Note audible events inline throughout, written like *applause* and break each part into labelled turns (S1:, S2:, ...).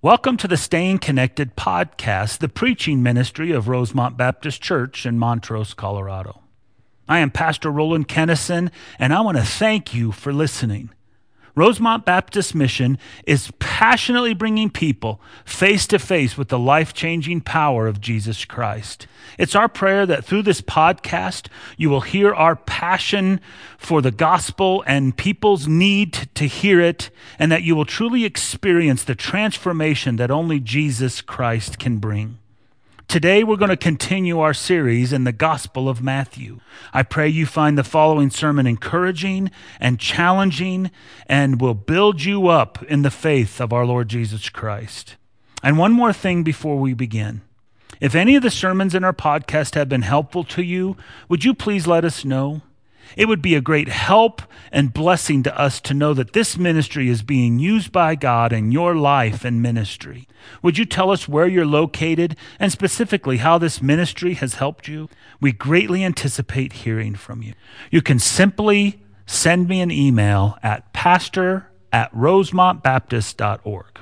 S1: Welcome to the Staying Connected podcast, the preaching ministry of Rosemont Baptist Church in Montrose, Colorado. I am Pastor Roland Kennison, and I want to thank you for listening. Rosemont Baptist Mission is passionately bringing people face to face with the life changing power of Jesus Christ. It's our prayer that through this podcast, you will hear our passion for the gospel and people's need to hear it, and that you will truly experience the transformation that only Jesus Christ can bring. Today, we're going to continue our series in the Gospel of Matthew. I pray you find the following sermon encouraging and challenging and will build you up in the faith of our Lord Jesus Christ. And one more thing before we begin. If any of the sermons in our podcast have been helpful to you, would you please let us know? It would be a great help and blessing to us to know that this ministry is being used by God in your life and ministry. Would you tell us where you're located and specifically how this ministry has helped you? We greatly anticipate hearing from you. You can simply send me an email at pastor at rosemontbaptist.org.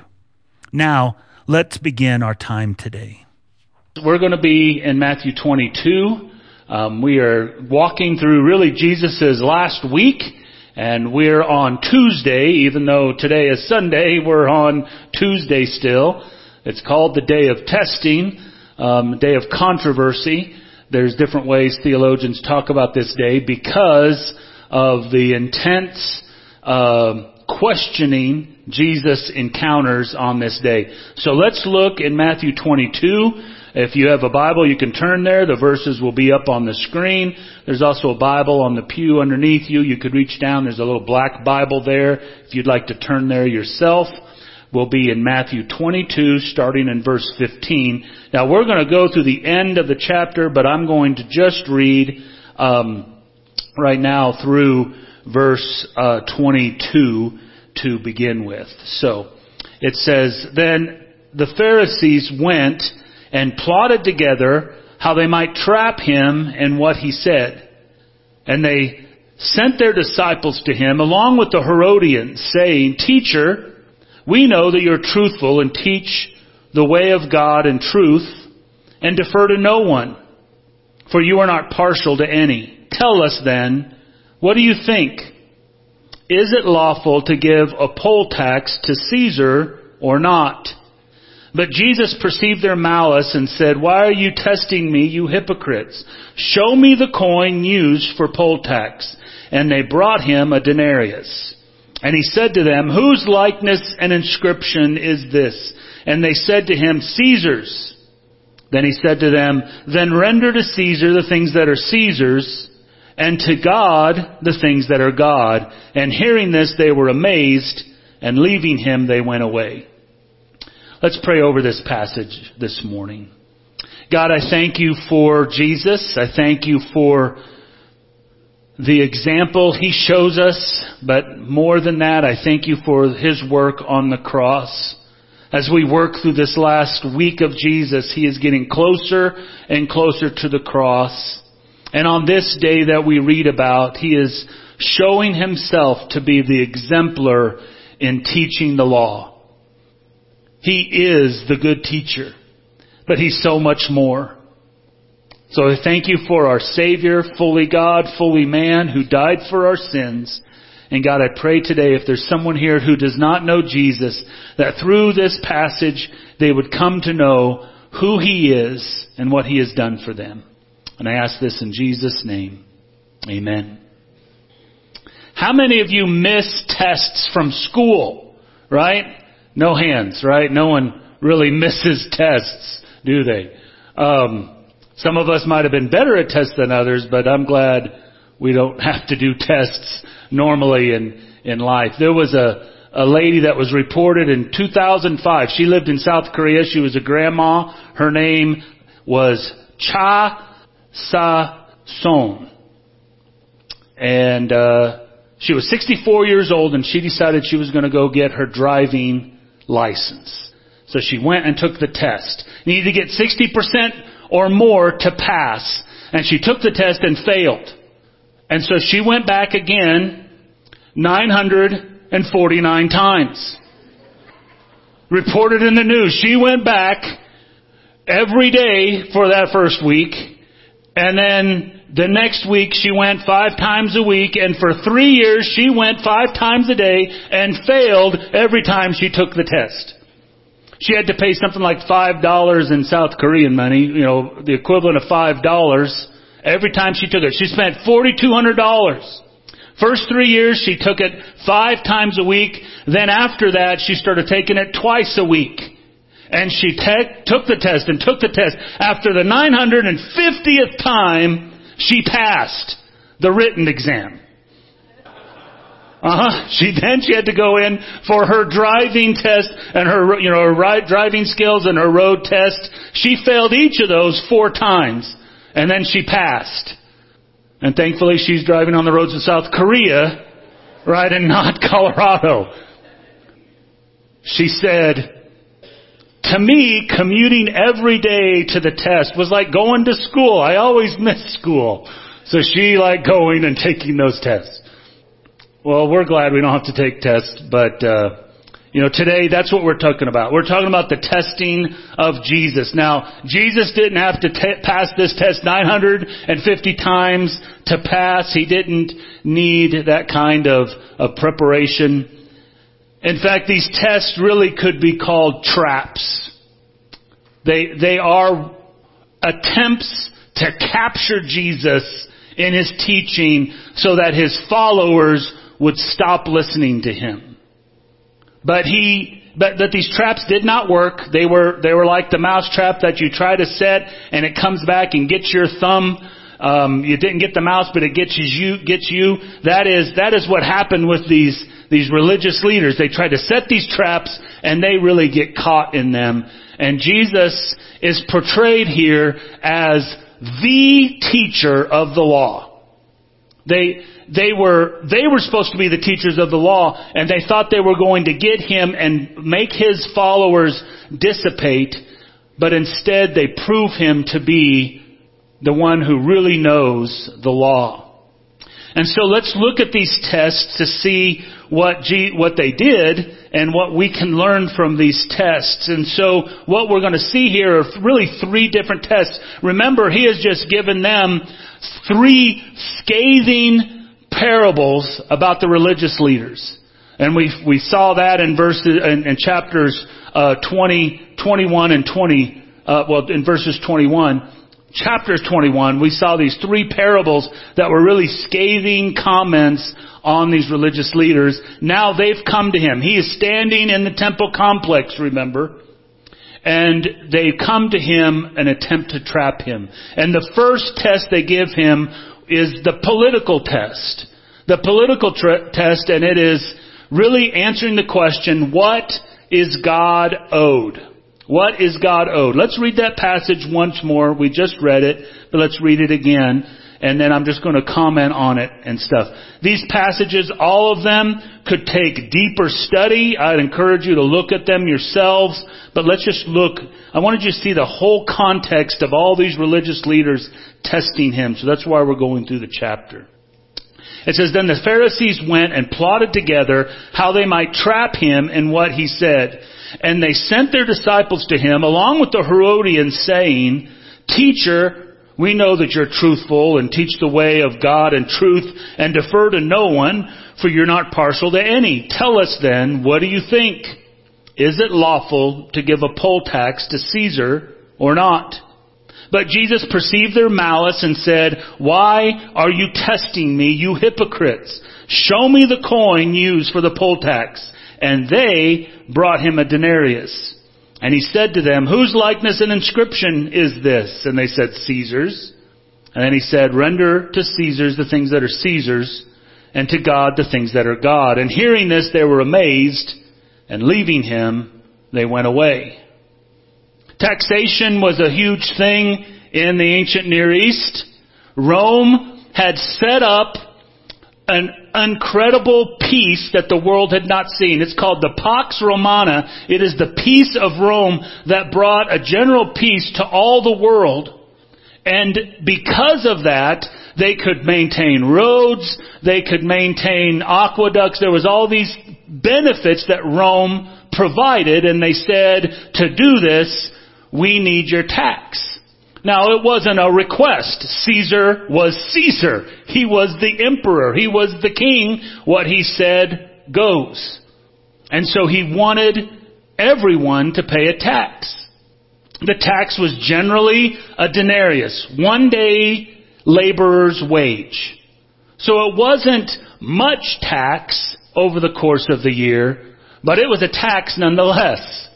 S1: Now, let's begin our time today. We're going to be in Matthew 22. Um, we are walking through really Jesus' last week, and we're on Tuesday, even though today is Sunday, we're on Tuesday still. It's called the day of testing, um, day of controversy. There's different ways theologians talk about this day because of the intense uh, questioning Jesus encounters on this day. So let's look in Matthew 22 if you have a Bible, you can turn there. The verses will be up on the screen. There's also a Bible on the pew underneath you. You could reach down. There's a little black Bible there. If you'd like to turn there yourself, we'll be in Matthew 22, starting in verse 15. Now we're going to go through the end of the chapter, but I'm going to just read um, right now through verse uh, 22 to begin with. So it says, Then the Pharisees went and plotted together how they might trap him in what he said. And they sent their disciples to him along with the Herodians saying, Teacher, we know that you're truthful and teach the way of God in truth and defer to no one, for you are not partial to any. Tell us then, what do you think? Is it lawful to give a poll tax to Caesar or not? But Jesus perceived their malice and said, Why are you testing me, you hypocrites? Show me the coin used for poll tax. And they brought him a denarius. And he said to them, Whose likeness and inscription is this? And they said to him, Caesar's. Then he said to them, Then render to Caesar the things that are Caesar's, and to God the things that are God. And hearing this, they were amazed, and leaving him, they went away. Let's pray over this passage this morning. God, I thank you for Jesus. I thank you for the example he shows us, but more than that, I thank you for his work on the cross. As we work through this last week of Jesus, he is getting closer and closer to the cross. And on this day that we read about, he is showing himself to be the exemplar in teaching the law. He is the good teacher, but He's so much more. So I thank you for our Savior, fully God, fully man, who died for our sins. And God, I pray today if there's someone here who does not know Jesus, that through this passage they would come to know who He is and what He has done for them. And I ask this in Jesus' name. Amen. How many of you miss tests from school? Right? No hands, right? No one really *laughs* misses tests, do they? Um, some of us might have been better at tests than others, but I'm glad we don't *laughs* have to do tests normally in, in life. There was a, a lady that was reported in 2005. She lived in South Korea. She was a grandma. Her name was Cha Sa Son. And, uh, she was 64 years old and she decided she was going to go get her driving license. So she went and took the test. You need to get 60% or more to pass. And she took the test and failed. And so she went back again 949 times. reported in the news. She went back every day for that first week, and then the next week she went five times a week, and for three years she went five times a day and failed every time she took the test. She had to pay something like five dollars in South Korean money, you know, the equivalent of five dollars every time she took it. She spent forty two hundred dollars. First three years she took it five times a week. Then after that she started taking it twice a week. And she te- took the test and took the test. After the 950th time, she passed the written exam. Uh-huh. She then she had to go in for her driving test and her you know her driving skills and her road test. She failed each of those four times, and then she passed. And thankfully, she's driving on the roads of South Korea, right, and not *laughs* Colorado. She said, to me, commuting every day to the test was like going to school. I always missed school. So she liked going and taking those tests. Well, we're glad we don't have to take tests, but, uh, you know, today that's what we're talking about. We're talking about the testing of Jesus. Now, Jesus didn't have to t- pass this test 950 times to pass. He didn't need that kind of, of preparation. In fact, these tests really could be called traps. They, they are attempts to capture Jesus in his teaching so that his followers would stop listening to him. But he, but that these traps did not work. They were, they were like the mouse trap that you try to set and it comes back and gets your thumb. Um, you didn't get the mouse, but it gets you, gets you. That is, that is what happened with these, these religious leaders. They try to set these traps and they really get caught in them. And Jesus is portrayed here as the teacher of the law. They, they were, they were supposed to be the teachers of the law and they thought they were going to get him and make his followers dissipate, but instead they prove him to be the one who really knows the law. And so let's look at these tests to see what G, what they did and what we can learn from these tests. And so what we're going to see here are really three different tests. Remember, he has just given them three scathing parables about the religious leaders. And we, we saw that in verses, in, in chapters, uh, 20, 21 and 20, uh, well, in verses 21. Chapters 21, we saw these three parables that were really scathing comments on these religious leaders. Now they've come to him. He is standing in the temple complex, remember? And they come to him and attempt to trap him. And the first test they give him is the political test. The political test, and it is really answering the question, what is God owed? What is God owed? Let's read that passage once more. We just read it, but let's read it again. And then I'm just going to comment on it and stuff. These passages, all of them could take deeper study. I'd encourage you to look at them yourselves. But let's just look. I wanted you to see the whole context of all these religious leaders testing him. So that's why we're going through the chapter. It says, Then the Pharisees went and plotted together how they might trap him in what he said. And they sent their disciples to him along with the Herodians saying, Teacher, we know that you're truthful and teach the way of God and truth and defer to no one, for you're not partial to any. Tell us then, what do you think? Is it lawful to give a poll tax to Caesar or not? But Jesus perceived their malice and said, Why are you testing me, you hypocrites? Show me the coin used for the poll tax. And they brought him a denarius. And he said to them, Whose likeness and inscription is this? And they said, Caesar's. And then he said, Render to Caesar's the things that are Caesar's, and to God the things that are God. And hearing this, they were amazed, and leaving him, they went away. Taxation was a huge thing in the ancient Near East. Rome had set up an incredible peace that the world had not seen. It's called the Pax Romana. It is the peace of Rome that brought a general peace to all the world. And because of that, they could maintain roads, they could maintain aqueducts. There was all these benefits that Rome provided and they said, to do this, we need your tax. Now it wasn't a request. Caesar was Caesar. He was the emperor. He was the king. What he said goes. And so he wanted everyone to pay a tax. The tax was generally a denarius, one day laborer's wage. So it wasn't much tax over the course of the year, but it was a tax nonetheless.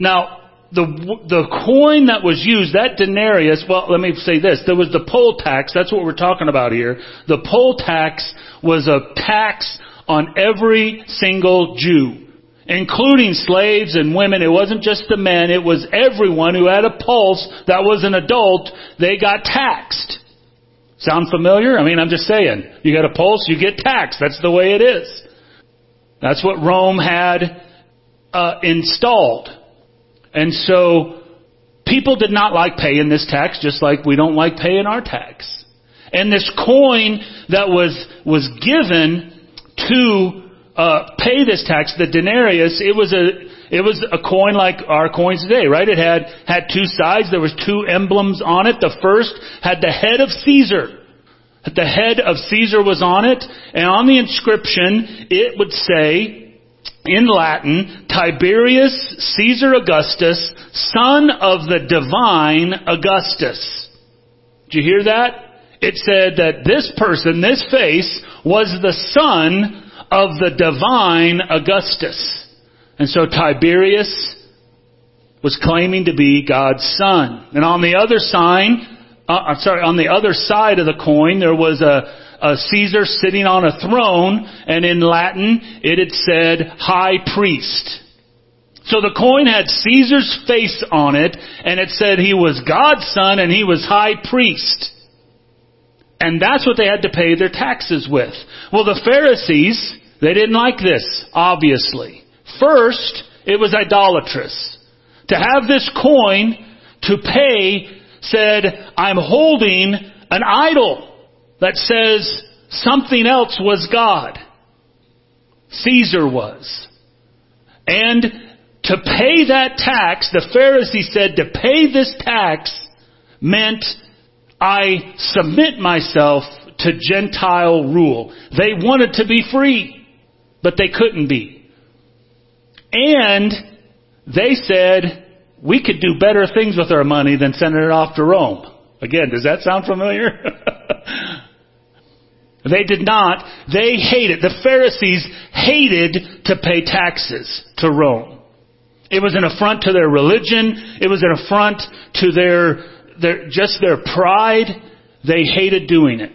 S1: Now, the, the coin that was used, that denarius, well, let me say this. There was the poll tax. That's what we're talking about here. The poll tax was a tax on every single Jew, including slaves and women. It wasn't just the men. It was everyone who had a pulse that was an adult. They got taxed. Sound familiar? I mean, I'm just saying. You got a pulse, you get taxed. That's the way it is. That's what Rome had uh, installed. And so people did not like paying this tax, just like we don't like paying our tax. And this coin that was was given to uh, pay this tax, the denarius, it was a it was a coin like our coins today, right? It had had two sides. There was two emblems on it. The first had the head of Caesar. The head of Caesar was on it, and on the inscription it would say, in Latin, Tiberius Caesar Augustus, son of the divine Augustus. Did you hear that? It said that this person, this face, was the son of the divine Augustus. And so Tiberius was claiming to be God's son. And on the other sign, uh, I'm sorry, on the other side of the coin, there was a, a Caesar sitting on a throne, and in Latin it had said high priest. So the coin had Caesar's face on it, and it said he was God's son and he was high priest. And that's what they had to pay their taxes with. Well, the Pharisees, they didn't like this, obviously. First, it was idolatrous. To have this coin to pay said, I'm holding an idol that says something else was God. Caesar was. And to pay that tax, the Pharisee said to pay this tax meant I submit myself to Gentile rule. They wanted to be free, but they couldn't be. And they said, we could do better things with our money than sending it off to Rome. Again, does that sound familiar? *laughs* They did not. They hated. The Pharisees hated to pay taxes to Rome. It was an affront to their religion. It was an affront to their, their just their pride. They hated doing it.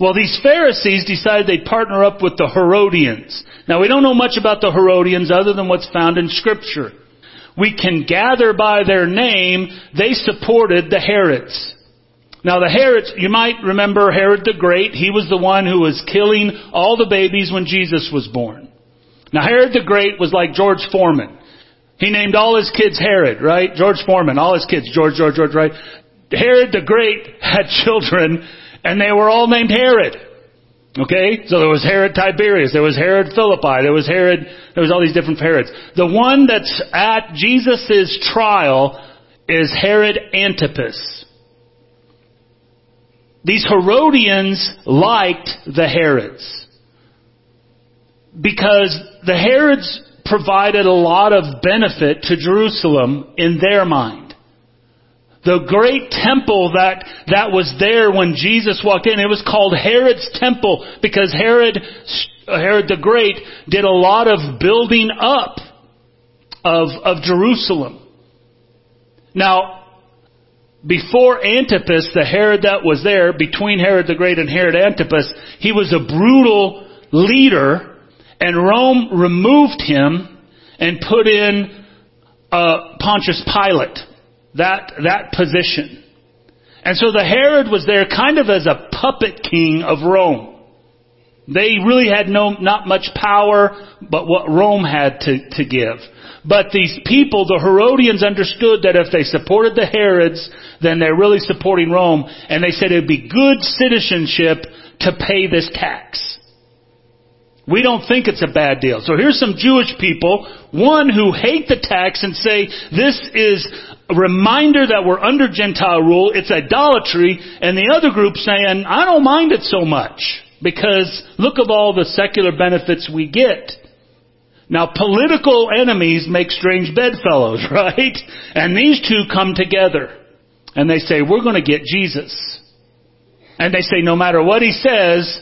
S1: Well, these Pharisees decided they'd partner up with the Herodians. Now, we don't know much about the Herodians other than what's found in Scripture. We can gather by their name they supported the Herods. Now the Herods, you might remember Herod the Great. He was the one who was killing all the babies when Jesus was born. Now Herod the Great was like George Foreman. He named all his kids Herod, right? George Foreman, all his kids, George, George, George, right? Herod the Great had *laughs* children and they were all named Herod. Okay? So there was Herod Tiberius, there was Herod Philippi, there was Herod, there was all these different Herods. The one that's at Jesus' trial is Herod Antipas. These Herodians liked the Herods because the Herods provided a lot of benefit to Jerusalem in their mind. The great temple that, that was there when Jesus walked in, it was called Herod's temple because Herod, Herod the Great did a lot of building up of, of Jerusalem. Now, before Antipas, the Herod that was there, between Herod the Great and Herod Antipas, he was a brutal leader, and Rome removed him and put in uh, Pontius Pilate, that, that position. And so the Herod was there kind of as a puppet king of Rome. They really had no, not much power, but what Rome had to, to give. But these people, the Herodians understood that if they supported the Herods, then they're really supporting Rome. And they said it would be good citizenship to pay this tax. We don't think it's a bad deal. So here's some Jewish people, one who hate the tax and say this is a reminder that we're under Gentile rule, it's idolatry, and the other group saying, I don't mind it so much because look at all the secular benefits we get. Now political enemies make strange bedfellows, *laughs* right? And these two come together and they say, we're going to get Jesus. And they say, no matter what he says,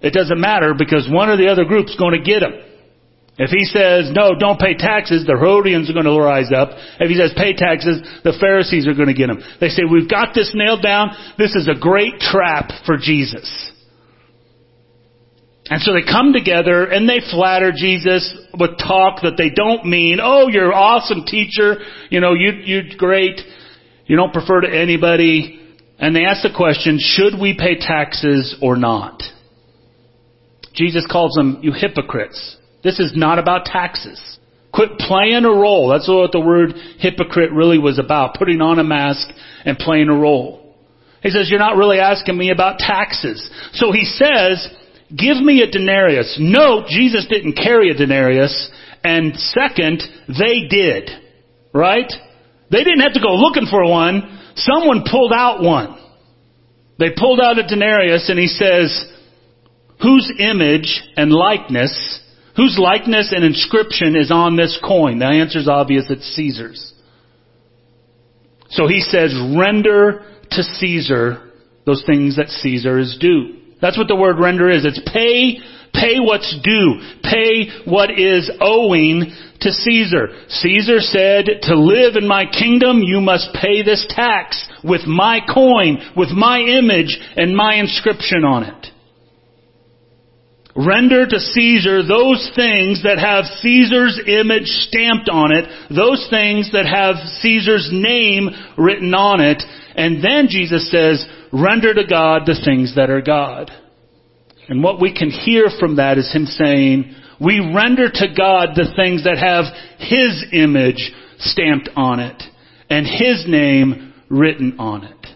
S1: it doesn't matter because one or the other group's going to get him. If he says, no, don't pay taxes, the Herodians are going to rise up. If he says, pay taxes, the Pharisees are going to get him. They say, we've got this nailed down. This is a great trap for Jesus. And so they come together and they flatter Jesus with talk that they don't mean. Oh, you're awesome teacher. You know, you, you're great. You don't prefer to anybody. And they ask the question, should we pay taxes or not? Jesus calls them, you hypocrites. This is not about taxes. Quit playing a role. That's what the word hypocrite really was about. Putting on a mask and playing a role. He says, you're not really asking me about taxes. So he says, give me a denarius. No, Jesus didn't carry a denarius. And second, they did. Right? They didn't have to go looking for one. Someone pulled out one. They pulled out a denarius and he says, whose image and likeness, whose likeness and inscription is on this coin? The answer is obvious, it's Caesar's. So he says, render to Caesar those things that Caesar is due. That's what the word render is. It's pay, pay what's due. Pay what is owing to Caesar. Caesar said, to live in my kingdom, you must pay this tax with my coin, with my image and my inscription on it. Render to Caesar those things that have Caesar's image stamped on it, those things that have Caesar's name written on it, and then Jesus says, render to God the things that are God. And what we can hear from that is Him saying, we render to God the things that have His image stamped on it, and His name written on it.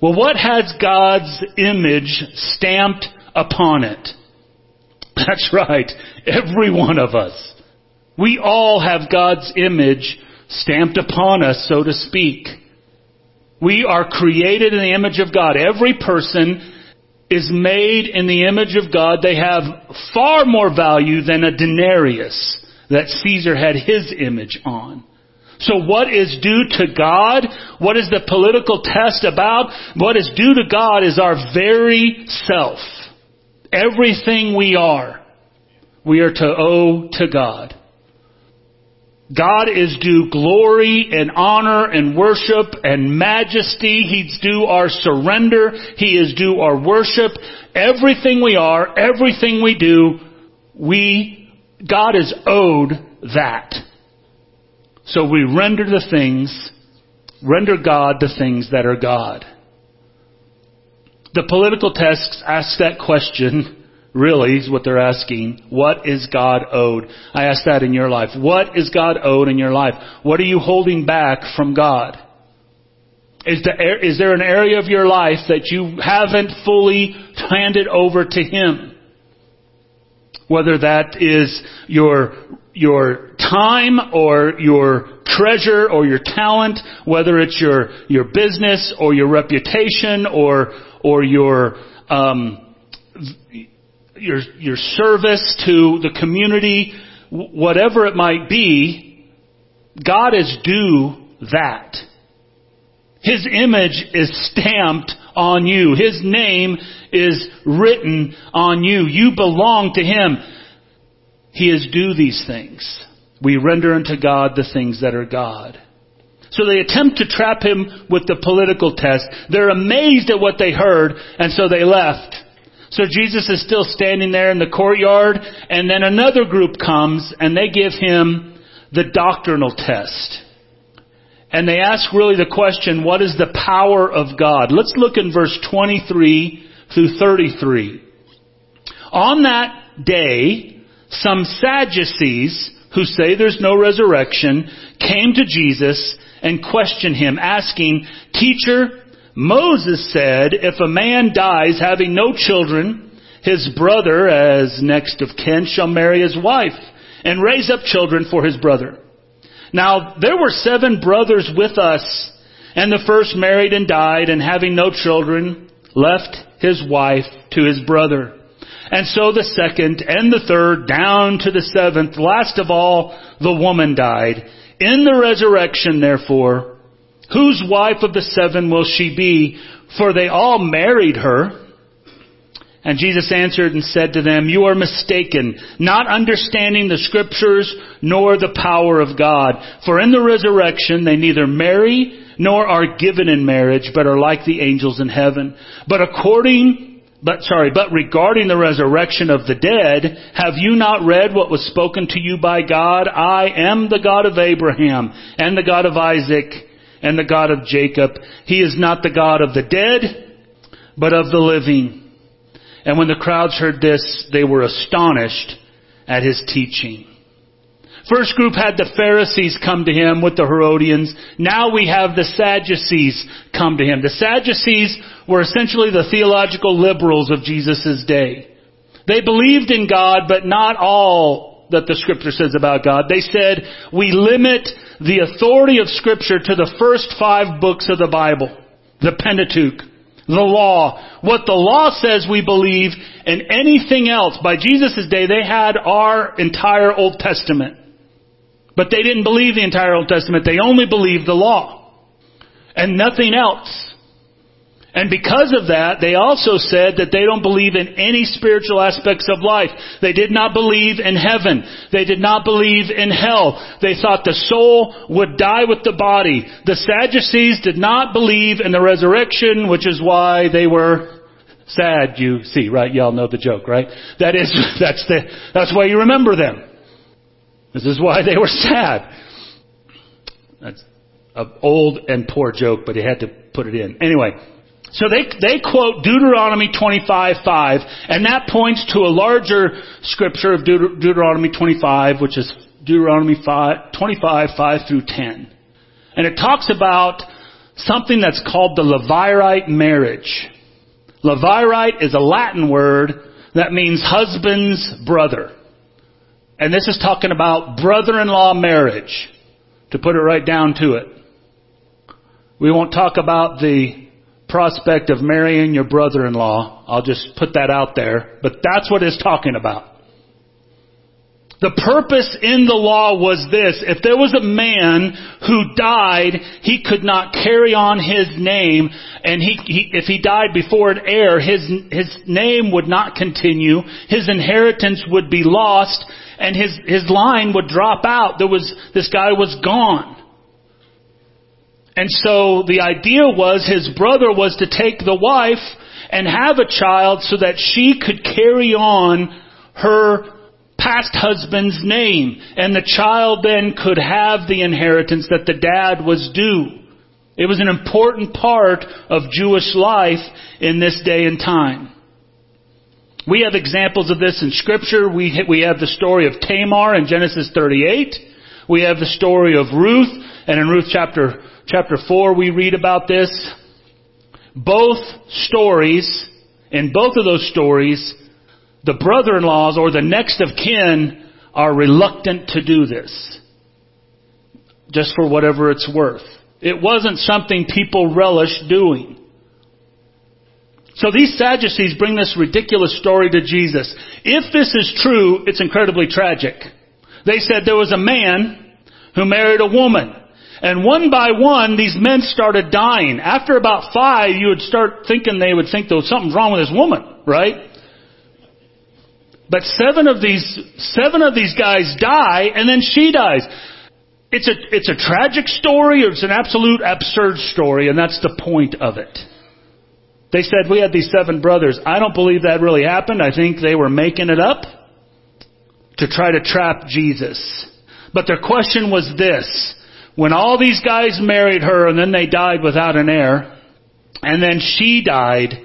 S1: Well, what has God's image stamped upon it? *laughs* That's right. Every one of us. We all have God's image stamped upon us, so to speak. We are created in the image of God. Every person is made in the image of God. They have far more value than a denarius that Caesar had his image on. So what is due to God? What is the political test about? What is due to God is our very self. Everything we are, we are to owe to God. God is due glory and honor and worship and majesty. He's due our surrender. He is due our worship. Everything we are, everything we do, we, God is owed that. So we render the things, render God the things that are God. The political text asks that question, really, is what they're asking. What is God owed? I ask that in your life. What is God owed in your life? What are you holding back from God? Is there, is there an area of your life that you haven't fully handed over to Him? Whether that is your, your time or your treasure or your talent, whether it's your, your business or your reputation or, or your, um, your, your service to the community, whatever it might be, God is due that. His image is stamped on you. His name is written on you. You belong to Him. He is due these things. We render unto God the things that are God. So they attempt to trap him with the political test. They're amazed at what they heard, and so they left. So Jesus is still standing there in the courtyard, and then another group comes, and they give him the doctrinal test. And they ask really the question, what is the power of God? Let's look in verse 23 through 33. On that day, some Sadducees, who say there's no resurrection, came to Jesus and questioned him, asking, Teacher, Moses said, if a man dies having no children, his brother, as next of kin, shall marry his wife and raise up children for his brother. Now, there were seven brothers with us, and the first married and died, and having no children, left his wife to his brother. And so the second and the third down to the seventh, last of all, the woman died. In the resurrection, therefore, whose wife of the seven will she be? For they all married her. And Jesus answered and said to them, You are mistaken, not understanding the scriptures nor the power of God. For in the resurrection they neither marry nor are given in marriage, but are like the angels in heaven. But according, but sorry, but regarding the resurrection of the dead, have you not read what was spoken to you by God? I am the God of Abraham and the God of Isaac and the God of Jacob. He is not the God of the dead, but of the living. And when the crowds heard this, they were astonished at his teaching. First group had the Pharisees come to him with the Herodians. Now we have the Sadducees come to him. The Sadducees were essentially the theological liberals of Jesus' day. They believed in God, but not all that the scripture says about God. They said, we limit the authority of scripture to the first five books of the Bible. The Pentateuch the law. What the law says we believe, and anything else. By Jesus' day, they had our entire Old Testament. But they didn't believe the entire Old Testament. They only believed the law. And nothing else. And because of that, they also said that they don't believe in any spiritual aspects of life. They did not believe in heaven. They did not believe in hell. They thought the soul would die with the body. The Sadducees did not believe in the resurrection, which is why they were sad, you see, right? Y'all know the joke, right? That is, *laughs* that's the, that's why you remember them. This is why they were sad. That's an old and poor joke, but he had to put it in. Anyway. So they, they quote Deuteronomy 25:5, and that points to a larger scripture of Deut- Deuteronomy 25, which is Deuteronomy 5, 25, 5 through 10. And it talks about something that's called the Levirate marriage. Levirate is a Latin word that means husband's brother. And this is talking about brother-in-law marriage, to put it right down to it. We won't talk about the prospect of marrying your brother-in-law. I'll just put that out there. But that's what it's talking about. The purpose in the law was this. If there was a man who died, he could not carry on his name, and he, he, if he died before an heir, his, his name would not continue, his inheritance would be lost, and his, his line would drop out. There was, this guy was gone. And so the idea was his brother was to take the wife and have a child so that she could carry on her past husband's name. And the child then could have the inheritance that the dad was due. It was an important part of Jewish life in this day and time. We have examples of this in scripture. We, we have the story of Tamar in Genesis 38. We have the story of Ruth, and in Ruth chapter chapter 4, we read about this. Both stories, in both of those stories, the brother-in-laws or the next of kin are reluctant to do this. Just for whatever it's worth. It wasn't something people relished doing. So these Sadducees bring this ridiculous story to Jesus. If this is true, it's incredibly tragic. They said there was a man who married a woman. And one by one, these men started dying. After about five, you would start thinking they would think there was something wrong with this woman, right? But seven of these, seven of these guys die, and then she dies. It's a, it's a tragic story, or it's an absolute absurd story, and that's the point of it. They said we had these seven brothers. I don't believe that really happened. I think they were making it up to try to trap Jesus. But their question was this. When all these guys married her and then they died without an heir, and then she died,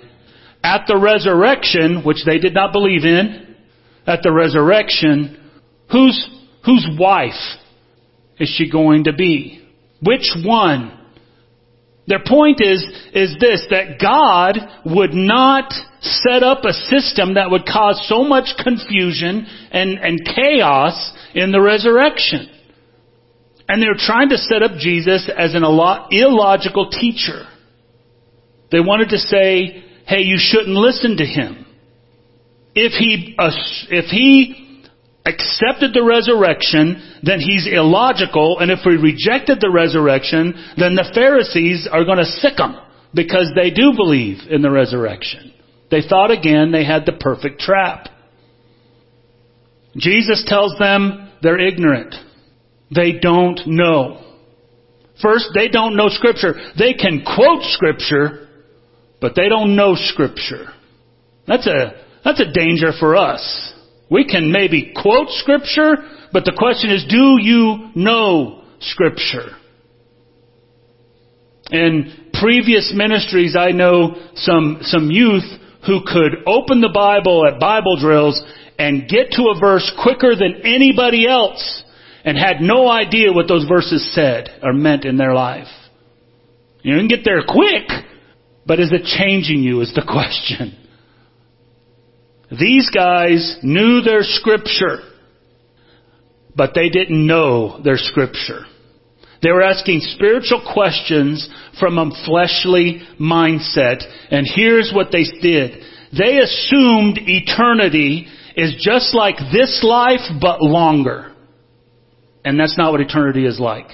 S1: at the resurrection, which they did not believe in, at the resurrection, whose, whose wife is she going to be? Which one Their point is, is this, that God would not set up a system that would cause so much confusion and, and chaos in the resurrection. And they're trying to set up Jesus as an illogical teacher. They wanted to say, hey, you shouldn't listen to him. If he, uh, if he accepted the resurrection, then he's illogical, and if we rejected the resurrection, then the Pharisees are going to sic him because they do believe in the resurrection. They thought again they had the perfect trap. Jesus tells them they're ignorant. They don't know. First, they don't know Scripture. They can quote Scripture, but they don't know Scripture. That's a, that's a danger for us. We can maybe quote Scripture, but the question is, do you know Scripture? In previous ministries, I know some, some youth who could open the Bible at Bible drills and get to a verse quicker than anybody else and had no idea what those verses said or meant in their life. You can get there quick, but is it changing you is the *laughs* question. These guys knew their scripture, but they didn't know their scripture. They were asking spiritual questions from a fleshly mindset, and here's what they did. They assumed eternity is just like this life, but longer. And that's not what eternity is like.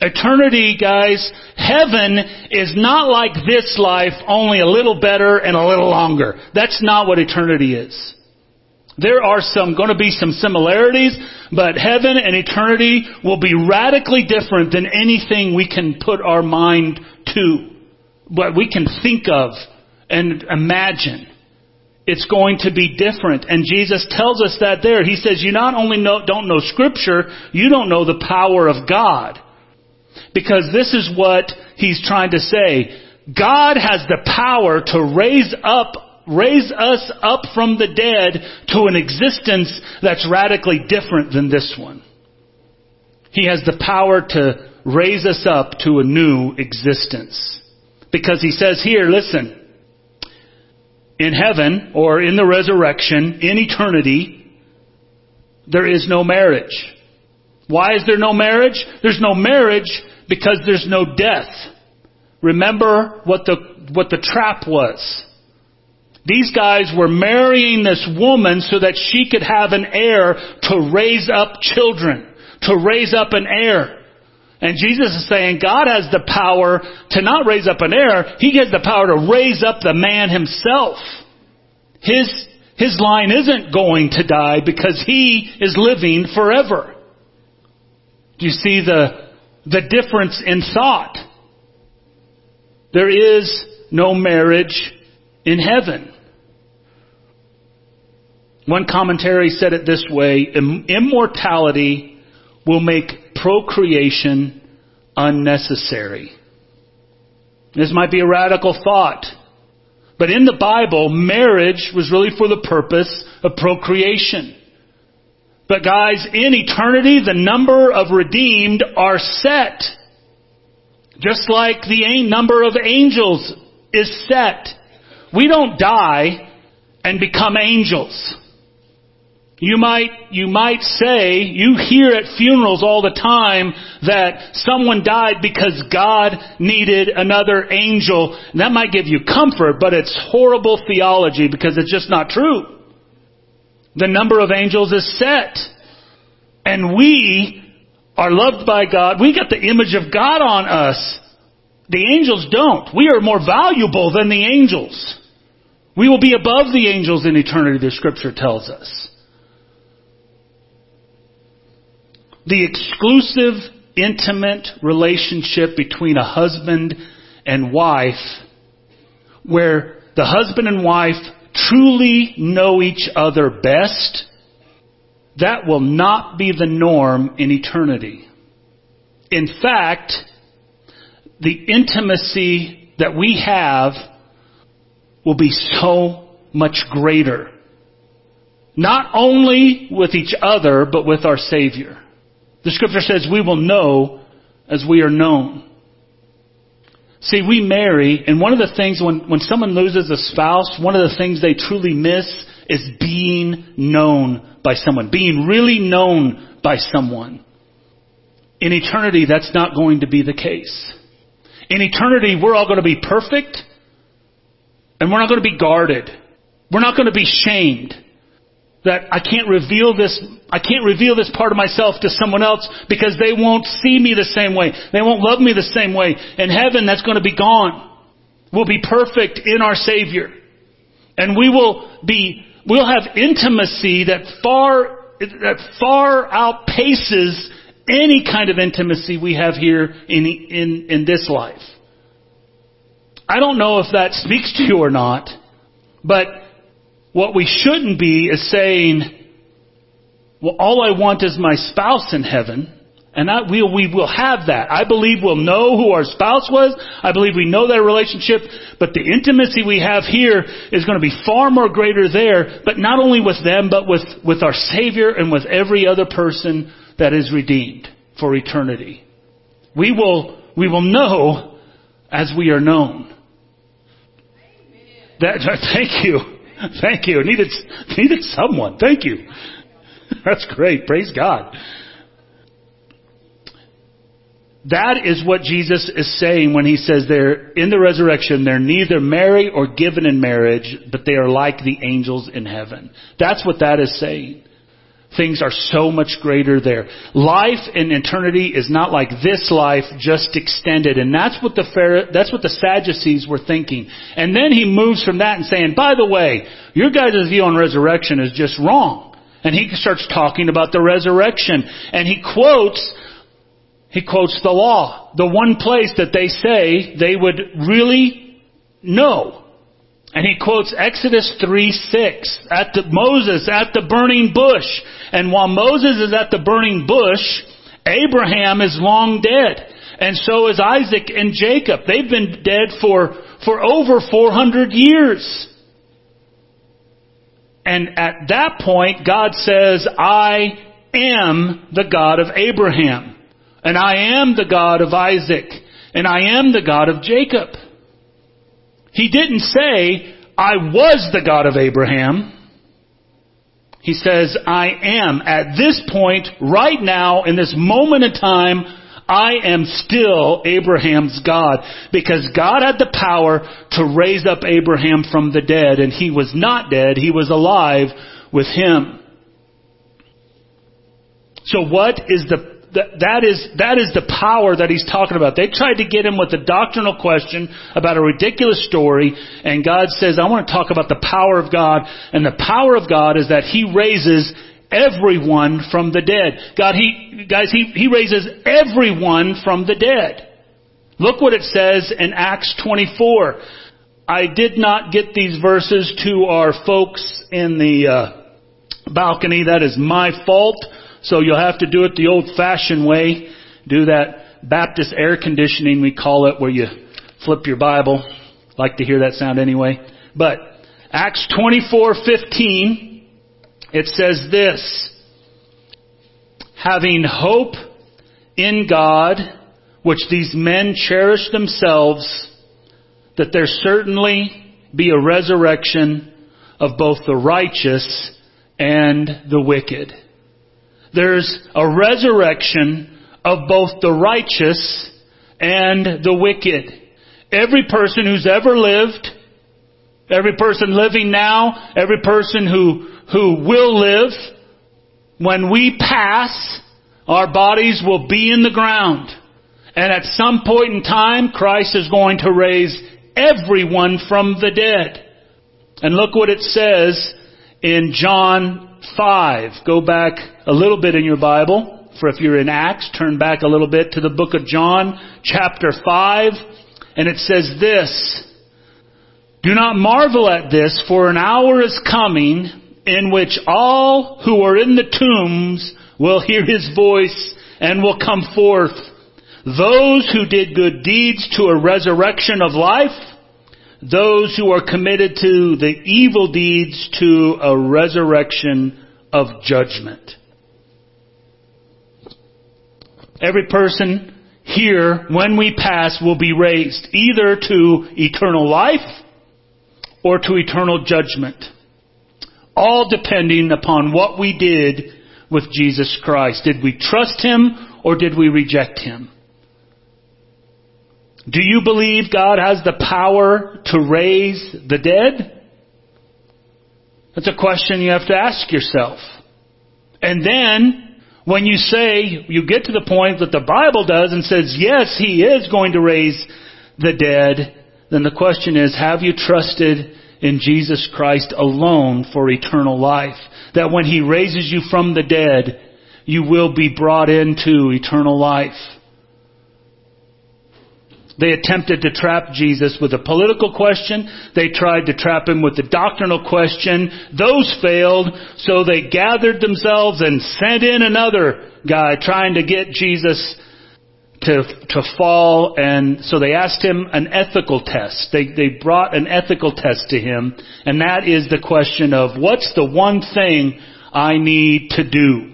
S1: Eternity, guys, heaven is not like this life, only a little better and a little longer. That's not what eternity is. There are some, going to be some similarities, but heaven and eternity will be radically different than anything we can put our mind to, what we can think of and imagine it's going to be different. And Jesus tells us that there. He says, you not only know, don't know scripture, you don't know the power of God. Because this is what he's trying to say. God has the power to raise up, raise us up from the dead to an existence that's radically different than this one. He has the power to raise us up to a new existence. Because he says here, listen, in heaven or in the resurrection, in eternity, there is no marriage. Why is there no marriage? There's no marriage because there's no death. Remember what the, what the trap was. These guys were marrying this woman so that she could have an heir to raise up children, to raise up an heir. And Jesus is saying God has the power to not raise up an heir, He has the power to raise up the man himself. His, his line isn't going to die because he is living forever. Do you see the, the difference in thought? There is no marriage in heaven. One commentary said it this way, immortality will make procreation unnecessary. This might be a radical thought. But in the Bible, marriage was really for the purpose of procreation. But guys, in eternity, the number of redeemed are set. Just like the number of angels is set. We don't die and become angels. You might, you might say, you hear at funerals all the time that someone died because God needed another angel. And that might give you comfort, but it's horrible theology because it's just not true. The number of angels is set. And we are loved by God. We got the image of God on us. The angels don't. We are more valuable than the angels. We will be above the angels in eternity, the scripture tells us. the exclusive, intimate relationship between a husband and wife where the husband and wife truly know each other best, that will not be the norm in eternity. In fact, the intimacy that we have will be so much greater. Not only with each other, but with our Savior. The scripture says we will know as we are known. See, we marry, and one of the things when, when someone loses a spouse, one of the things they truly miss is being known by someone, being really known by someone. In eternity, that's not going to be the case. In eternity, we're all going to be perfect, and we're not going to be guarded. We're not going to be shamed that I can't reveal this, I can't reveal this part of myself to someone else because they won't see me the same way. They won't love me the same way. In heaven, that's going to be gone. We'll be perfect in our Savior. And we will be, we'll have intimacy that far, that far outpaces any kind of intimacy we have here in, in, in this life. I don't know if that speaks to you or not, but what we shouldn't be is saying, well, all I want is my spouse in heaven. And I, we, we will have that. I believe we'll know who our spouse was. I believe we know their relationship. But the intimacy we have here is going to be far more greater there. But not only with them, but with, with our Savior and with every other person that is redeemed for eternity. We will, we will know as we are known. That, *laughs* thank you. *laughs* Thank you. Needed, needed someone. Thank you. *laughs* That's great. Praise God. That is what Jesus is saying when he says they're in the resurrection, they're neither married or given in marriage, but they are like the angels in heaven. That's what that is saying. Things are so much greater there. Life in eternity is not like this life just extended. And that's what the that's what the Sadducees were thinking. And then he moves from that and saying, by the way, your guys' view on resurrection is just wrong. And he starts talking about the resurrection. And he quotes, he quotes the law. The one place that they say they would really know and he quotes Exodus 3 6 at the, Moses at the burning bush. And while Moses is at the burning bush, Abraham is long dead. And so is Isaac and Jacob. They've been dead for, for over 400 years. And at that point, God says, I am the God of Abraham. And I am the God of Isaac. And I am the God of Jacob. He didn't say, I was the God of Abraham. He says, I am. At this point, right now, in this moment in time, I am still Abraham's God. Because God had the power to raise up Abraham from the dead, and he was not dead, he was alive with him. So what is the that, is, that is the power that he's talking about. They tried to get him with a doctrinal question about a ridiculous story, and God says, I want to talk about the power of God, and the power of God is that he raises everyone from the dead. God, he, guys, he, he raises everyone from the dead. Look what it says in Acts 24. I did not get these verses to our folks in the uh, balcony. That is my fault. So you'll have to do it the old fashioned way. Do that Baptist air conditioning, we call it, where you flip your Bible. Like to hear that sound anyway. But Acts 24:15 it says this having hope in God which these men cherish themselves that there certainly be a resurrection of both the righteous and the wicked there's a resurrection of both the righteous and the wicked. Every person who's ever lived, every person living now, every person who, who will live, when we pass, our bodies will be in the ground. And at some point in time, Christ is going to raise everyone from the dead. And look what it says in John 5. Go back a little bit in your Bible. For if you're in Acts, turn back a little bit to the book of John, chapter 5. And it says this, Do not marvel at this, for an hour is coming in which all who are in the tombs will hear his voice and will come forth. Those who did good deeds to a resurrection of life, those who are committed to the evil deeds to a resurrection of judgment. Every person here, when we pass, will be raised either to eternal life or to eternal judgment. All depending upon what we did with Jesus Christ. Did we trust Him or did we reject Him? Do you believe God has the power to raise the dead? That's a question you have to ask yourself. And then, when you say, you get to the point that the Bible does and says, yes, He is going to raise the dead, then the question is, have you trusted in Jesus Christ alone for eternal life? That when He raises you from the dead, you will be brought into eternal life. They attempted to trap Jesus with a political question. They tried to trap him with a doctrinal question. Those failed, so they gathered themselves and sent in another guy trying to get Jesus to, to fall. And so they asked him an ethical test. They, they brought an ethical test to him. And that is the question of what's the one thing I need to do?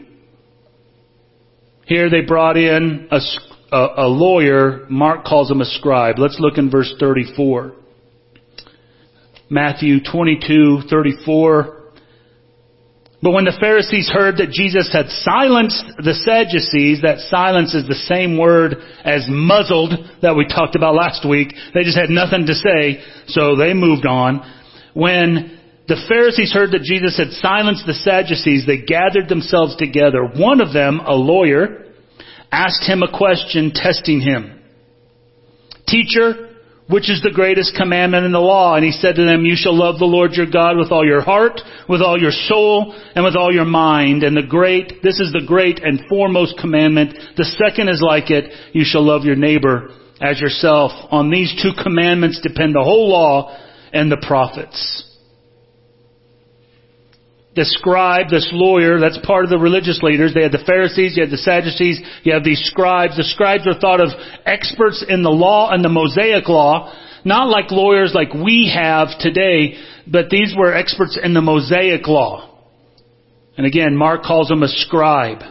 S1: Here they brought in a a, a lawyer, Mark calls him a scribe. Let's look in verse 34. Matthew 22, 34. But when the Pharisees heard that Jesus had silenced the Sadducees, that silence is the same word as muzzled that we talked about last week. They just had nothing to say, so they moved on. When the Pharisees heard that Jesus had silenced the Sadducees, they gathered themselves together. One of them, a lawyer, asked him a question testing him. Teacher, which is the greatest commandment in the law? And he said to them, you shall love the Lord your God with all your heart, with all your soul, and with all your mind. And the great, this is the great and foremost commandment. The second is like it, you shall love your neighbor as yourself. On these two commandments depend the whole law and the prophets the scribe, this lawyer, that's part of the religious leaders. They had the Pharisees, you had the Sadducees, you have these scribes. The scribes are thought of experts in the law and the Mosaic law, not like lawyers like we have today, but these were experts in the Mosaic law. And again, Mark calls them a scribe.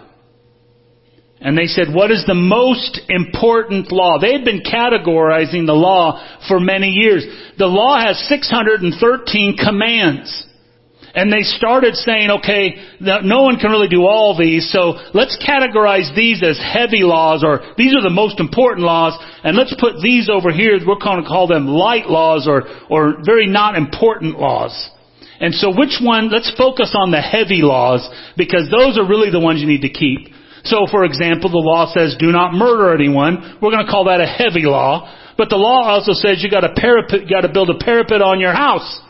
S1: And they said, what is the most important law? They had been categorizing the law for many years. The law has 613 commands. And they started saying, okay, no one can really do all these, so let's categorize these as heavy laws, or these are the most important laws, and let's put these over here, we're going to call them light laws, or, or very not important laws. And so which one, let's focus on the heavy laws, because those are really the ones you need to keep. So for example, the law says do not murder anyone. We're going to call that a heavy law. But the law also says you got to parapet, got to build a parapet on your house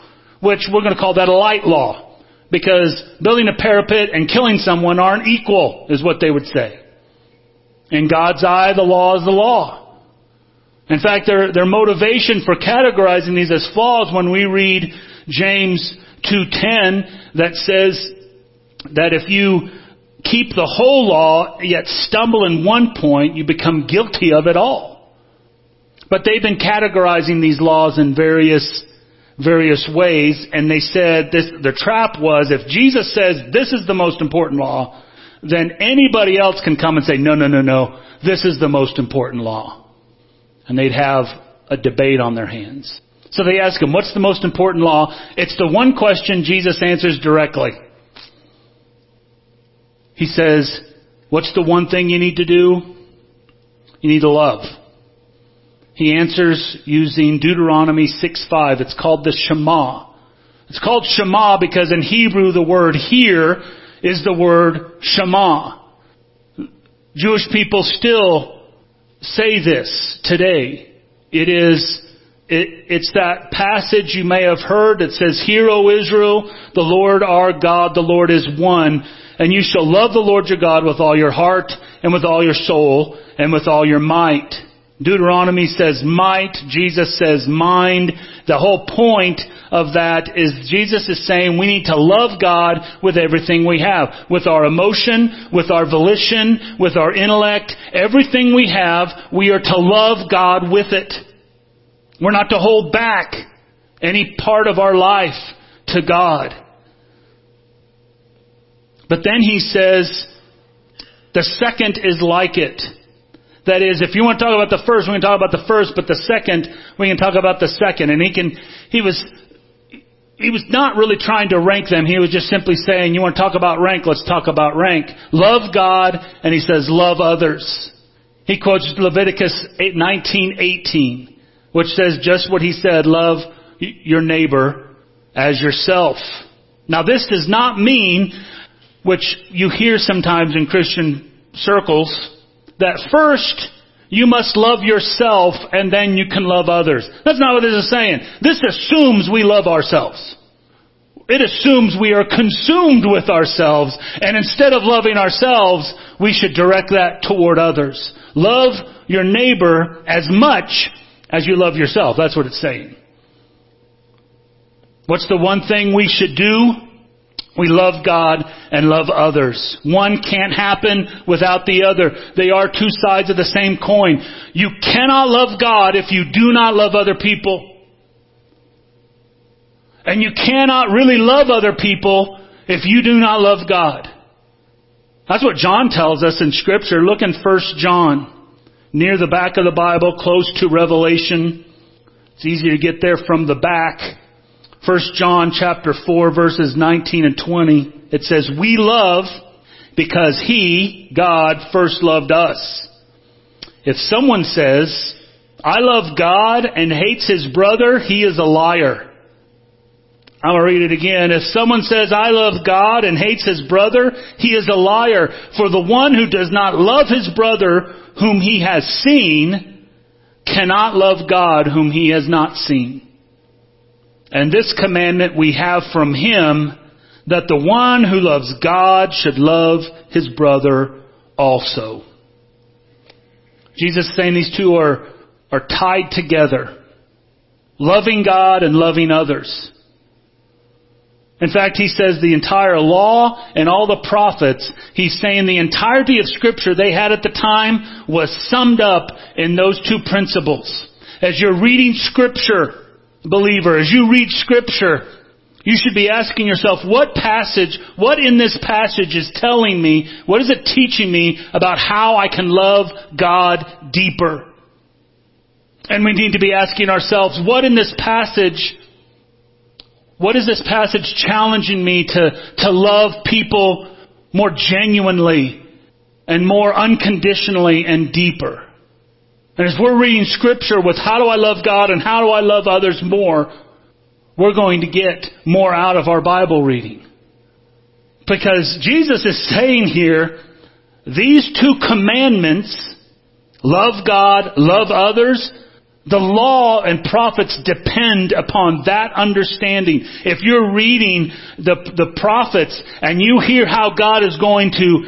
S1: which we're going to call that a light law. Because building a parapet and killing someone aren't equal, is what they would say. In God's eye, the law is the law. In fact, their, their motivation for categorizing these as flaws when we read James 2.10 that says that if you keep the whole law yet stumble in one point, you become guilty of it all. But they've been categorizing these laws in various various ways, and they said this, the trap was if Jesus says this is the most important law, then anybody else can come and say, no, no, no, no, this is the most important law. And they'd have a debate on their hands. So they ask him, what's the most important law? It's the one question Jesus answers directly. He says, what's the one thing you need to do? You need to love. He answers using Deuteronomy 6:5. It's called the Shema. It's called Shema because in Hebrew the word here is the word Shema. Jewish people still say this today. It is it, it's that passage you may have heard that says, Hear, O Israel, the Lord our God, the Lord is one, and you shall love the Lord your God with all your heart, and with all your soul, and with all your might. Deuteronomy says might, Jesus says mind. The whole point of that is Jesus is saying we need to love God with everything we have. With our emotion, with our volition, with our intellect, everything we have, we are to love God with it. We're not to hold back any part of our life to God. But then he says, the second is like it. That is, if you want to talk about the first, we can talk about the first, but the second, we can talk about the second. And he can, he was, he was not really trying to rank them. He was just simply saying, you want to talk about rank, let's talk about rank. Love God, and he says, love others. He quotes Leviticus 19:18, which says just what he said, love your neighbor as yourself. Now this does not mean, which you hear sometimes in Christian circles, that first you must love yourself and then you can love others. That's not what this is saying. This assumes we love ourselves. It assumes we are consumed with ourselves and instead of loving ourselves, we should direct that toward others. Love your neighbor as much as you love yourself. That's what it's saying. What's the one thing we should do? We love God and love others. One can't happen without the other. They are two sides of the same coin. You cannot love God if you do not love other people. And you cannot really love other people if you do not love God. That's what John tells us in scripture. Look in 1 John, near the back of the Bible, close to Revelation. It's easy to get there from the back. 1 John chapter 4 verses 19 and 20, it says, We love because He, God, first loved us. If someone says, I love God and hates his brother, he is a liar. I'm going to read it again. If someone says, I love God and hates his brother, he is a liar. For the one who does not love his brother whom he has seen cannot love God whom he has not seen. And this commandment we have from him that the one who loves God should love his brother also. Jesus is saying these two are, are tied together. Loving God and loving others. In fact, he says the entire law and all the prophets, he's saying the entirety of scripture they had at the time was summed up in those two principles. As you're reading scripture, believer, as you read scripture, you should be asking yourself, what passage, what in this passage is telling me, what is it teaching me about how I can love God deeper? And we need to be asking ourselves, what in this passage, what is this passage challenging me to, to love people more genuinely and more unconditionally and deeper? And as we're reading scripture with how do I love God and how do I love others more, we're going to get more out of our Bible reading. Because Jesus is saying here, these two commandments, love God, love others, the law and prophets depend upon that understanding. If you're reading the, the prophets and you hear how God is going to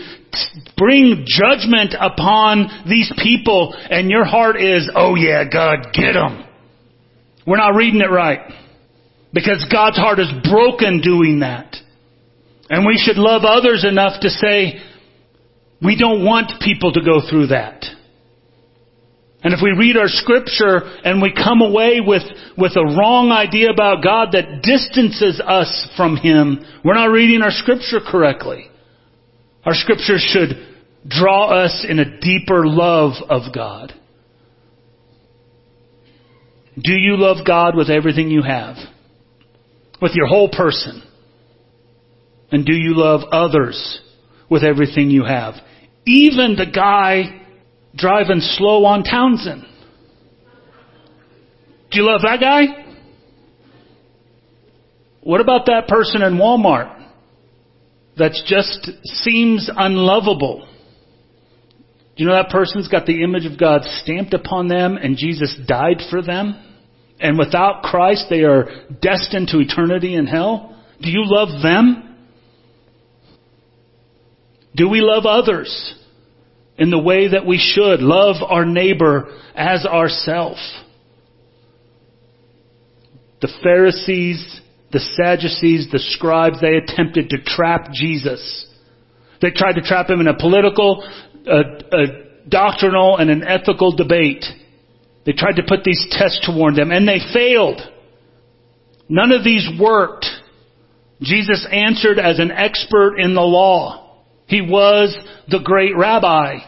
S1: bring judgment upon these people and your heart is, oh yeah, God, get them. We're not reading it right. Because God's heart is broken doing that. And we should love others enough to say, we don't want people to go through that. And if we read our scripture and we come away with, with a wrong idea about God that distances us from Him, we're not reading our scripture correctly. Our scripture should draw us in a deeper love of God. Do you love God with everything you have? With your whole person? And do you love others with everything you have? Even the guy driving slow on Townsend. Do you love that guy? What about that person in Walmart? that just seems unlovable. Do you know that person's got the image of God stamped upon them and Jesus died for them? And without Christ, they are destined to eternity in hell? Do you love them? Do we love others in the way that we should? Love our neighbor as ourself. The Pharisees the Sadducees, the scribes, they attempted to trap Jesus. They tried to trap him in a political, a, a doctrinal, and an ethical debate. They tried to put these tests to warn them, and they failed. None of these worked. Jesus answered as an expert in the law. He was the great rabbi.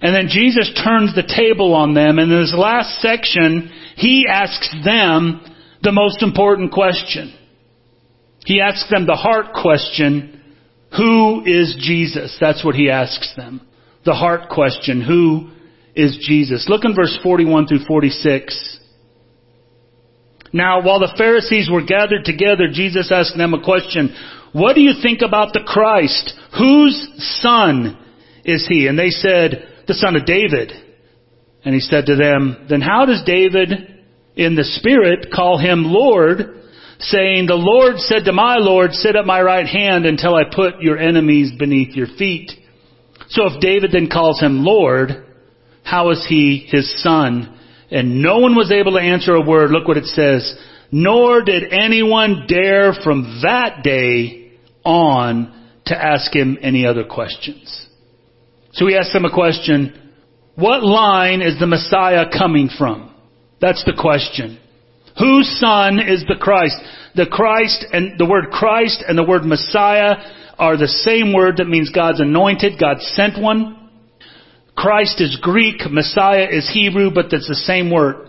S1: And then Jesus turns the table on them. And in this last section, he asks them the most important question. He asks them the heart question, who is Jesus? That's what he asks them. The heart question, who is Jesus? Look in verse 41 through 46. Now, while the Pharisees were gathered together, Jesus asked them a question. What do you think about the Christ? Whose son is he? And they said, the son of David. And he said to them, then how does David in the Spirit call him Lord? saying, The Lord said to my Lord, Sit at my right hand until I put your enemies beneath your feet. So if David then calls him Lord, how is he his son? And no one was able to answer a word. Look what it says. Nor did anyone dare from that day on to ask him any other questions. So he asked them a question. What line is the Messiah coming from? That's the question. Whose son is the Christ? The Christ and the word Christ and the word Messiah are the same word that means God's anointed, God sent one. Christ is Greek, Messiah is Hebrew, but that's the same word.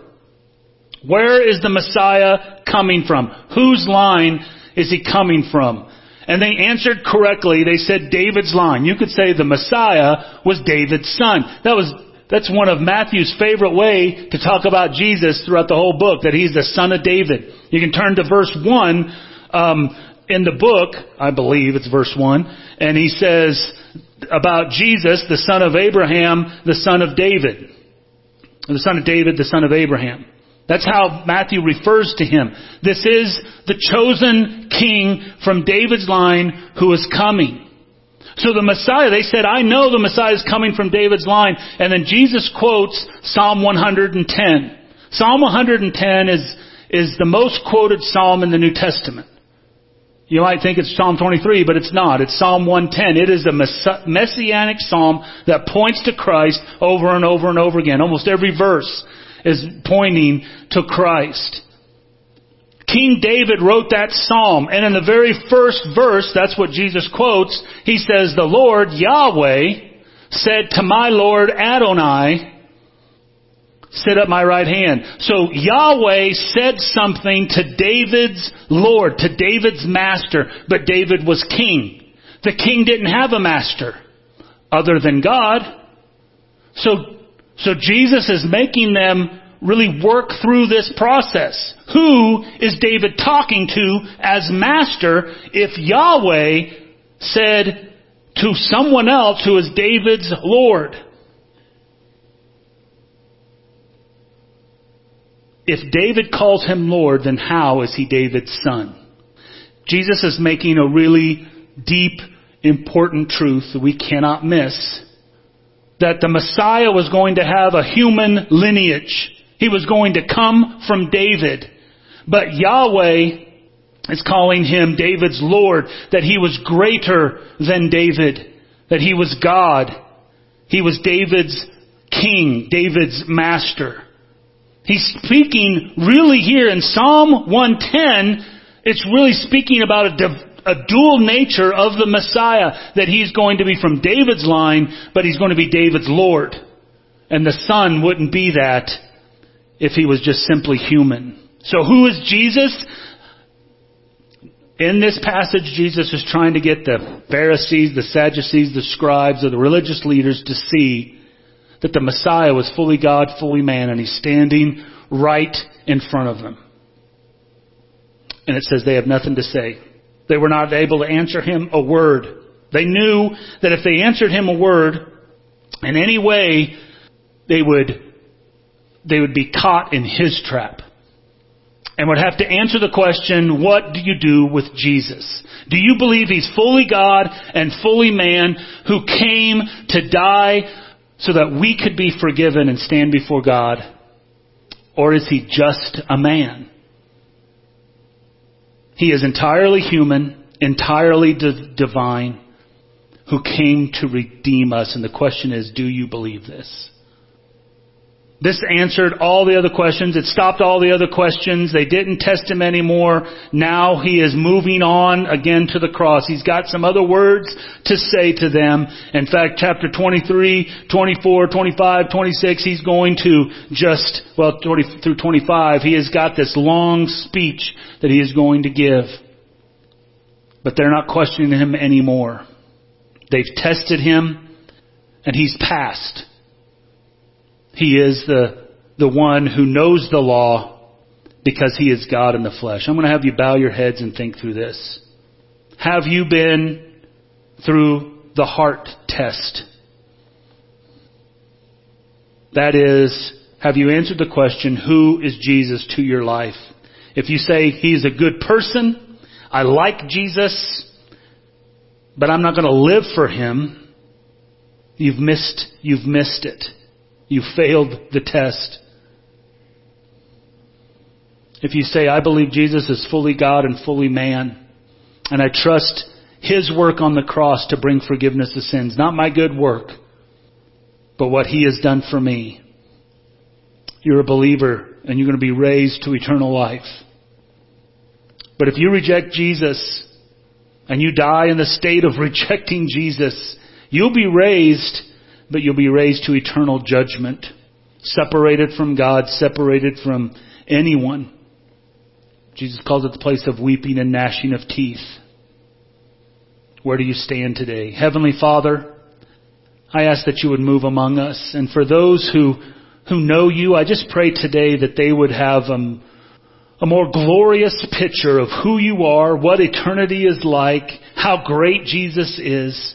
S1: Where is the Messiah coming from? Whose line is he coming from? And they answered correctly. They said David's line. You could say the Messiah was David's son. That was that's one of Matthew's favorite way to talk about Jesus throughout the whole book, that he's the son of David. You can turn to verse 1 um, in the book, I believe it's verse 1, and he says about Jesus, the son of Abraham, the son of David. The son of David, the son of Abraham. That's how Matthew refers to him. This is the chosen king from David's line who is coming. So the Messiah, they said, I know the Messiah is coming from David's line. And then Jesus quotes Psalm 110. Psalm 110 is, is the most quoted psalm in the New Testament. You might think it's Psalm 23, but it's not. It's Psalm 110. It is a messianic psalm that points to Christ over and over and over again. Almost every verse is pointing to Christ. King David wrote that psalm, and in the very first verse, that's what Jesus quotes, he says, The Lord, Yahweh, said to my Lord Adonai, Sit at my right hand. So Yahweh said something to David's Lord, to David's master, but David was king. The king didn't have a master other than God. So, so Jesus is making them really work through this process. Who is David talking to as master if Yahweh said to someone else who is David's Lord? If David calls him Lord, then how is he David's son? Jesus is making a really deep, important truth that we cannot miss. That the Messiah was going to have a human lineage. He was going to come from David. But Yahweh is calling him David's Lord, that he was greater than David, that he was God. He was David's king, David's master. He's speaking really here in Psalm 110, it's really speaking about a, a dual nature of the Messiah, that he's going to be from David's line, but he's going to be David's Lord. And the Son wouldn't be that if he was just simply human. So who is Jesus? In this passage, Jesus is trying to get the Pharisees, the Sadducees, the scribes, or the religious leaders to see that the Messiah was fully God, fully man, and he's standing right in front of them. And it says they have nothing to say. They were not able to answer him a word. They knew that if they answered him a word in any way, they would they would be caught in his trap and would have to answer the question, what do you do with Jesus? Do you believe he's fully God and fully man who came to die so that we could be forgiven and stand before God? Or is he just a man? He is entirely human, entirely d- divine, who came to redeem us. And the question is, do you believe this? This answered all the other questions. It stopped all the other questions. They didn't test him anymore. Now he is moving on again to the cross. He's got some other words to say to them. In fact, chapter 23, 24, 25, 26, he's going to just, well, 20 through 25, he has got this long speech that he is going to give. But they're not questioning him anymore. They've tested him and he's passed. He is the, the one who knows the law because he is God in the flesh. I'm going to have you bow your heads and think through this. Have you been through the heart test? That is, have you answered the question, who is Jesus to your life? If you say he's a good person, I like Jesus, but I'm not going to live for him, you've missed, you've missed it. You failed the test. If you say, I believe Jesus is fully God and fully man, and I trust His work on the cross to bring forgiveness of sins, not my good work, but what He has done for me, you're a believer and you're going to be raised to eternal life. But if you reject Jesus and you die in the state of *laughs* rejecting Jesus, you'll be raised but you'll be raised to eternal judgment, separated from God, separated from anyone. Jesus calls it the place of weeping and gnashing of teeth. Where do you stand today? Heavenly Father, I ask that you would move among us. And for those who, who know you, I just pray today that they would have um, a more glorious picture of who you are, what eternity is like, how great Jesus is.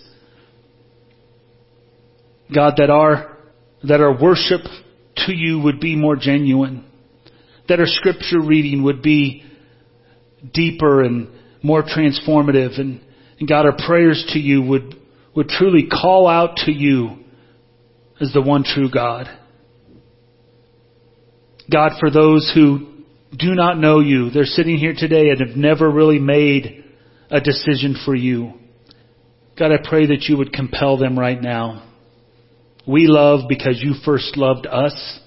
S1: God, that our, that our worship to you would be more genuine. That our scripture reading would be deeper and more transformative. And, and God, our prayers to you would, would truly call out to you as the one true God. God, for those who do not know you, they're sitting here today and have never really made a decision for you. God, I pray that you would compel them right now. We love because you first loved us.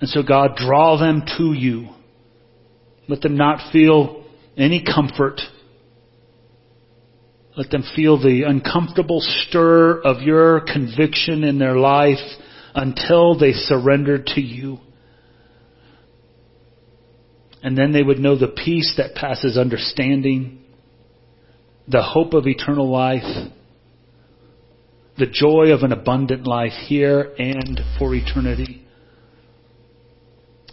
S1: And so God, draw them to you. Let them not feel any comfort. Let them feel the uncomfortable stir of your conviction in their life until they surrender to you. And then they would know the peace that passes understanding, the hope of eternal life, the joy of an abundant life here and for eternity.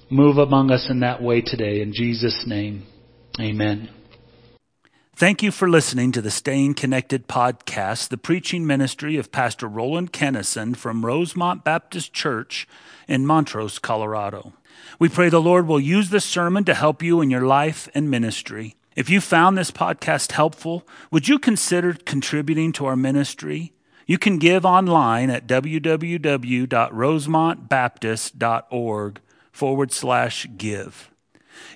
S1: Move among us in that way today. In Jesus' name, amen.
S2: Thank you for listening to the Staying Connected podcast, the preaching ministry of Pastor Roland Kennison from Rosemont Baptist Church in Montrose, Colorado. We pray the Lord will use this sermon to help you in your life and ministry. If you found this podcast helpful, would you consider contributing to our ministry? You can give online at www.rosemontbaptist.org forward slash give.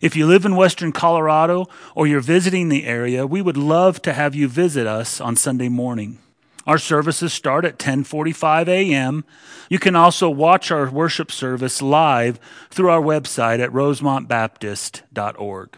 S2: If you live in Western Colorado or you're visiting the area, we would love to have you visit us on Sunday morning. Our services start at 10:45 a.m. You can also watch our worship service live through our website at rosemontbaptist.org.